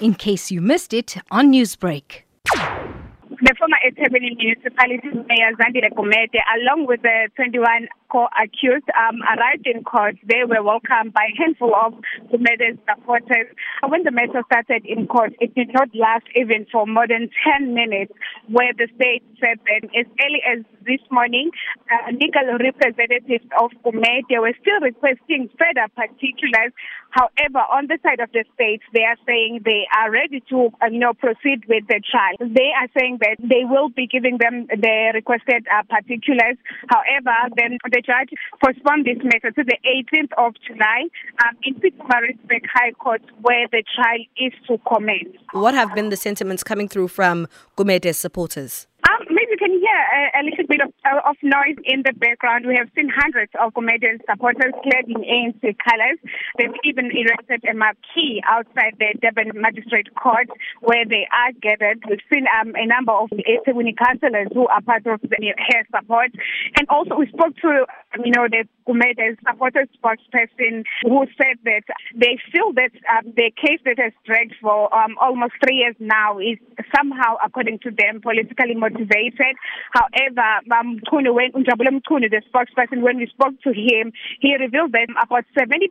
in case you missed it on Newsbreak. The former eThekwini municipality mayor Zandile Gumede, along with the 21 co-accused, um, arrived in court. They were welcomed by a handful of Gumede's supporters. When the matter started in court, it did not last even for more than 10 minutes, where the state said that as early as this morning, uh, legal representatives of Gumede were still requesting further particulars. However, on the side of the state, they are saying they are ready to, uh, you know, proceed with the trial. They are saying that they will be giving them the requested uh, particulars. However, then the judge postponed this matter to the 18th of July um, in Pietermaritzburg High Court, where the trial is to commence. What have been the sentiments coming through from Gumede's supporters? Um, maybe you can hear a, a little bit of, of noise in the background. We have seen hundreds of Gumede's supporters clad in ANC colors. They've even erected a marquee outside the Durban Magistrate Court where they are gathered. We've seen um, a number of eThekwini councillors who are part of the hair support. And also we spoke to, you know, the Gumede supporter spokesperson who said that they feel that um, the case that has dragged for um, almost three years now is somehow, according to them, politically motivated. However, um, when the spokesperson, when we spoke to him, he revealed that about 70%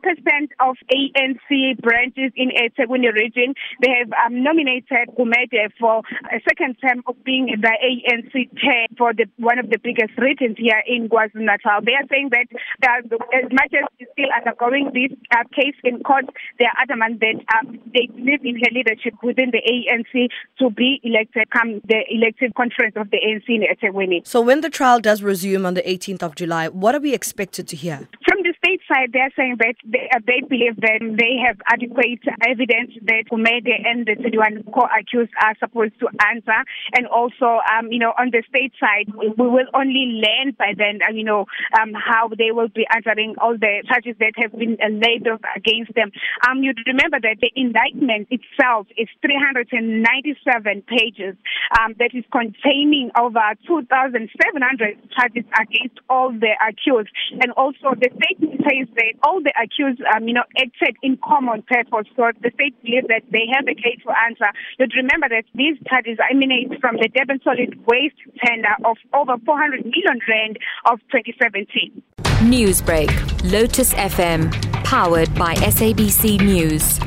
of ANC branches in eThekwini region, they have um, nominated Gumede for a second term of being the ANC chair for the, one of the biggest regions here in KwaZulu-Natal. They are saying that uh, as much as he's still undergoing this uh, case in court, they are adamant that um, they believe in her leadership within the ANC to be elected come the elective conference of the ANC in eThekwini. So when the trial does resume on the 18th of July, what are we expected to hear? From side, they're saying that they, uh, they believe that they have adequate evidence that Gumede and the 31 co-accused are supposed to answer. And also, um, you know, on the state side, we, we will only learn by then, uh, you know, um, how they will be answering all the charges that have been uh, laid against them. Um, you remember that the indictment itself is 397 pages um, that is containing over 2,700 charges against all the accused. And also the statement says that all the accused, um, you know, acted in common purpose. So the state believes that they have a case to answer. But remember that these charges emanate from the Durban Solid Waste tender of over 400 million rand of 2017. Newsbreak, Lotus FM, powered by SABC News.